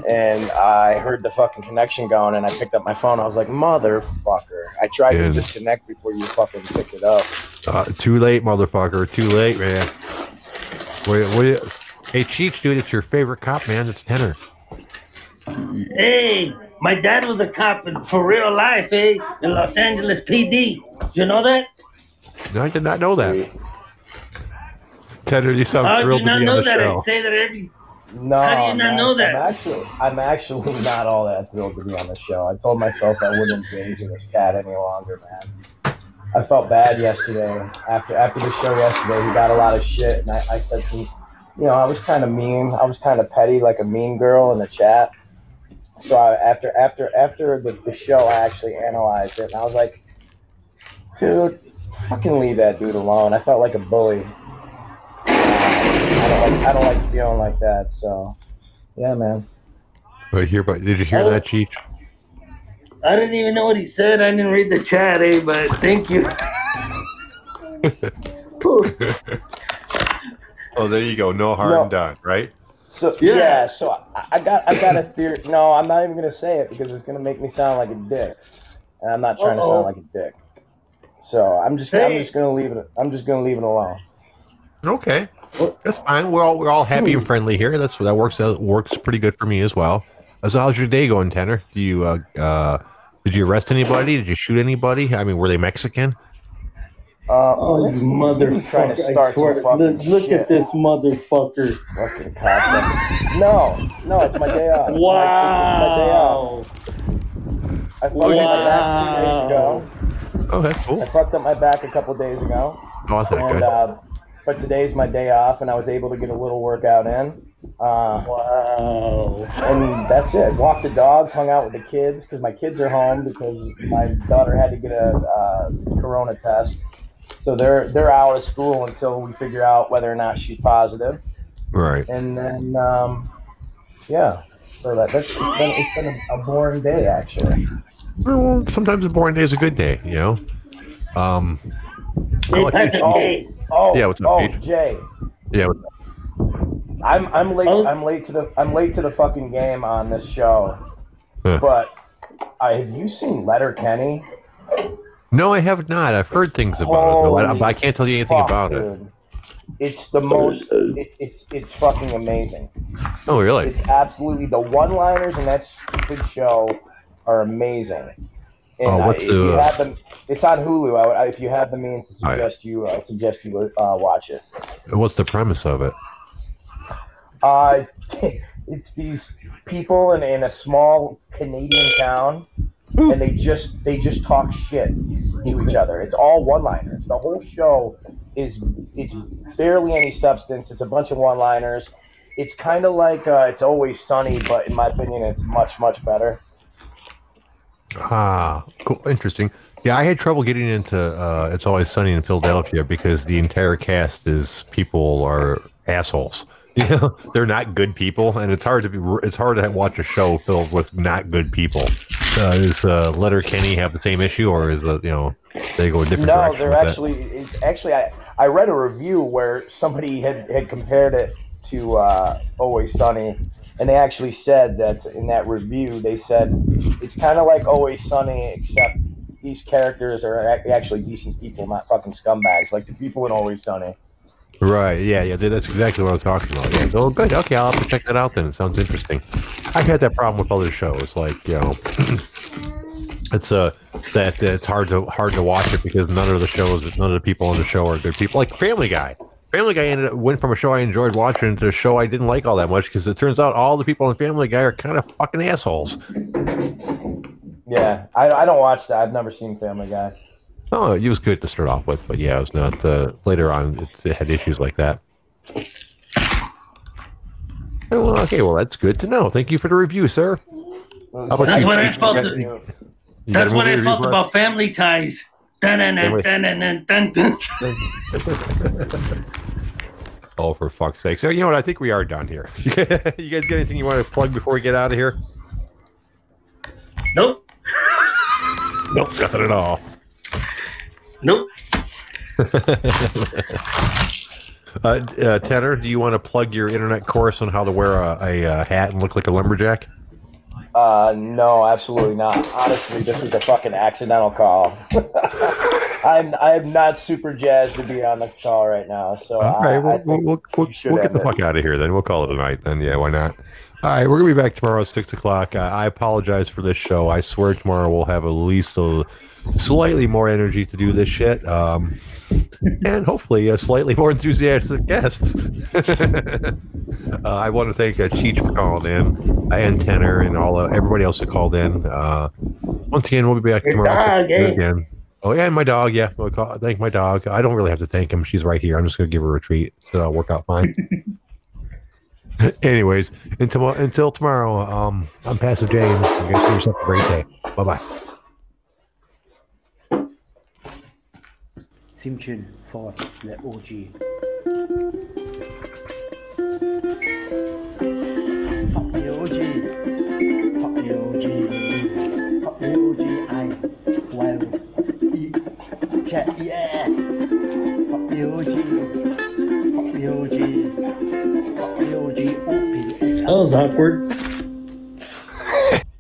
and I heard the fucking connection going, and I picked up my phone. I was like, motherfucker! I tried Dude. to disconnect before you fucking picked it up. Uh, too late, motherfucker. Too late, man. Wait, wait. Hey, Cheech, dude, it's your favorite cop, man. It's 10er. Hey, my dad was a cop in, for real life, eh? In Los Angeles PD. Do you know that? No, I did not know that. 10er, you sound How do thrilled you to not be on know the that? I show. say that every. No, How do you not man, know that? I'm actually, I'm actually not all that thrilled to be on the show. I told myself I wouldn't engage in this cat any longer, man. I felt bad yesterday. After after the show yesterday, he got a lot of shit, and I, I said some, you know, I was kind of mean. I was kind of petty, like a mean girl in the chat. So I, after after after the, the show, I actually analyzed it, and I was like, dude, fucking leave that dude alone. I felt like a bully. I don't like I don't like feeling like that. So, yeah, man. But hear, but did you hear Oh. that, Cheech? I didn't even know what he said. I didn't read the chat, eh? But thank you. Whew. Oh, there you go. No harm No. done, right? So Yeah. yeah, so I, I got I got a theory. No, I'm not even gonna say it because it's gonna make me sound like a dick, and I'm not trying to Uh-oh. sound like a dick. So I'm just I'm just gonna leave it. I'm just gonna leave it alone. Okay, that's fine. We're all we're all happy and friendly here. That's that works That works pretty good for me as well. So how's your day going, 10er? Do you uh uh did you arrest anybody? Did you shoot anybody? I mean, were they Mexican? Uh, Oh, you listen, motherfucker. trying to I start swear. some fucking Look, look at this motherfucker. Fucking cocksucker. No, no, it's my day off. It's my day off. Wow. I fucked up my back two days ago. Oh, that's cool. I fucked up my back a couple days ago. Oh, that's and good. uh, but today's my day off, and I was able to get a little workout in. Uh, Wow. and that's it. Walked the dogs, hung out with the kids because my kids are home because my daughter had to get a uh, corona test, so they're they're out of school until we figure out whether or not she's positive. Right. And then um, yeah, so that, that's it's been, it's been a, a boring day actually. Well, sometimes a boring day is a good day, you know. Um. Hey, I'll you Oh. Oh, Yeah, what's up, oh, Paige? Jay. Yeah. I'm I'm late. Oh. I'm late to the I'm late to the fucking game on this show. Huh. But I have you seen Letterkenny? No, I have not. I've heard things about it, though, but I can't tell you anything Fuck, about it. dude. It's the most. It, it's it's fucking amazing. Oh, really? It's absolutely the one-liners in that stupid show are amazing. And Oh, what's I, if you the- have them, it's on Hulu. I, would- I, if you have the means to suggest you, I suggest you uh, watch it. What's the premise of it? Uh, it's these people in, in a small Canadian town, and they just they just talk shit to each other. It's all one-liners. The whole show is it's barely any substance. It's a bunch of one-liners. It's kind of like uh, it's always sunny, but in my opinion, it's much much better. Ah, cool. Interesting. Yeah, I had trouble getting into uh, It's Always Sunny in Philadelphia because the entire cast is people are assholes. You know, they're not good people, and it's hard to be. It's hard to watch a show filled with not good people. Uh, is uh, Letterkenny have the same issue, or is uh, you know they go a different No, they're actually it's actually I, I read a review where somebody had, had compared it to uh, Always Sunny, and they actually said that in that review they said it's kind of like Always Sunny except these characters are actually decent people, not fucking scumbags like the people in Always Sunny. Right. Yeah. Yeah. That's exactly what I'm talking about. Yeah. So good. Okay. I'll have to check that out then. It sounds interesting. I've had that problem with other shows. Like you know, it's uh that it's hard to hard to watch it because none of the shows, none of the people on the show are good people. Like Family Guy. Family Guy ended up, went from a show I enjoyed watching to a show I didn't like all that much because it turns out all the people on Family Guy are kind of fucking assholes. Yeah, I, I don't watch that. I've never seen Family Guy. Oh, it was good to start off with, but yeah, it was not. Uh, later on, it, it had issues like that. Oh, well, okay, well, that's good to know. Thank you for the review, sir. about That's you, what I felt. You got- You got That's what I felt for us? about family ties. Dun, dun, dun, dun, dun. Oh, for fuck's sake! So you know what? I think we are done here. you guys got anything you want to plug before we get out of here? Nope. Nope, nothing at all. Nope. Uh, uh, Tanner, do you want to plug your internet course on how to wear a, a, uh hat and look like a lumberjack? Uh, no, absolutely not. Honestly, this was a fucking accidental call. I'm I'm not super jazzed to be on the call right now. So All I, we'll, think we'll, we'll, we'll, we'll get the it. fuck out of here then. We'll call it a night then. Yeah, why not? All right, we're going to be back tomorrow at 6 o'clock. Uh, I apologize for this show. I swear tomorrow we'll have at least a slightly more energy to do this shit. Um, and hopefully a slightly more enthusiastic guests. uh, I want to thank uh, Cheech for calling in and Tanner and all uh, everybody else that called in. Uh, once again, we'll be back Your tomorrow. dog, eh? Again. Oh yeah, and my dog. Yeah, we'll call, thank my dog. I don't really have to thank him. She's right here. I'm just gonna give her a treat. So that'll work out fine. Anyways, until until tomorrow. Um, I'm Passive James. You guys have yourself a great day. Bye bye. theme tune for the OG. Fuck the OG. Fuck the OG. Fuck the OG. I wild. Yeah. Fuck the OG. Was awkward.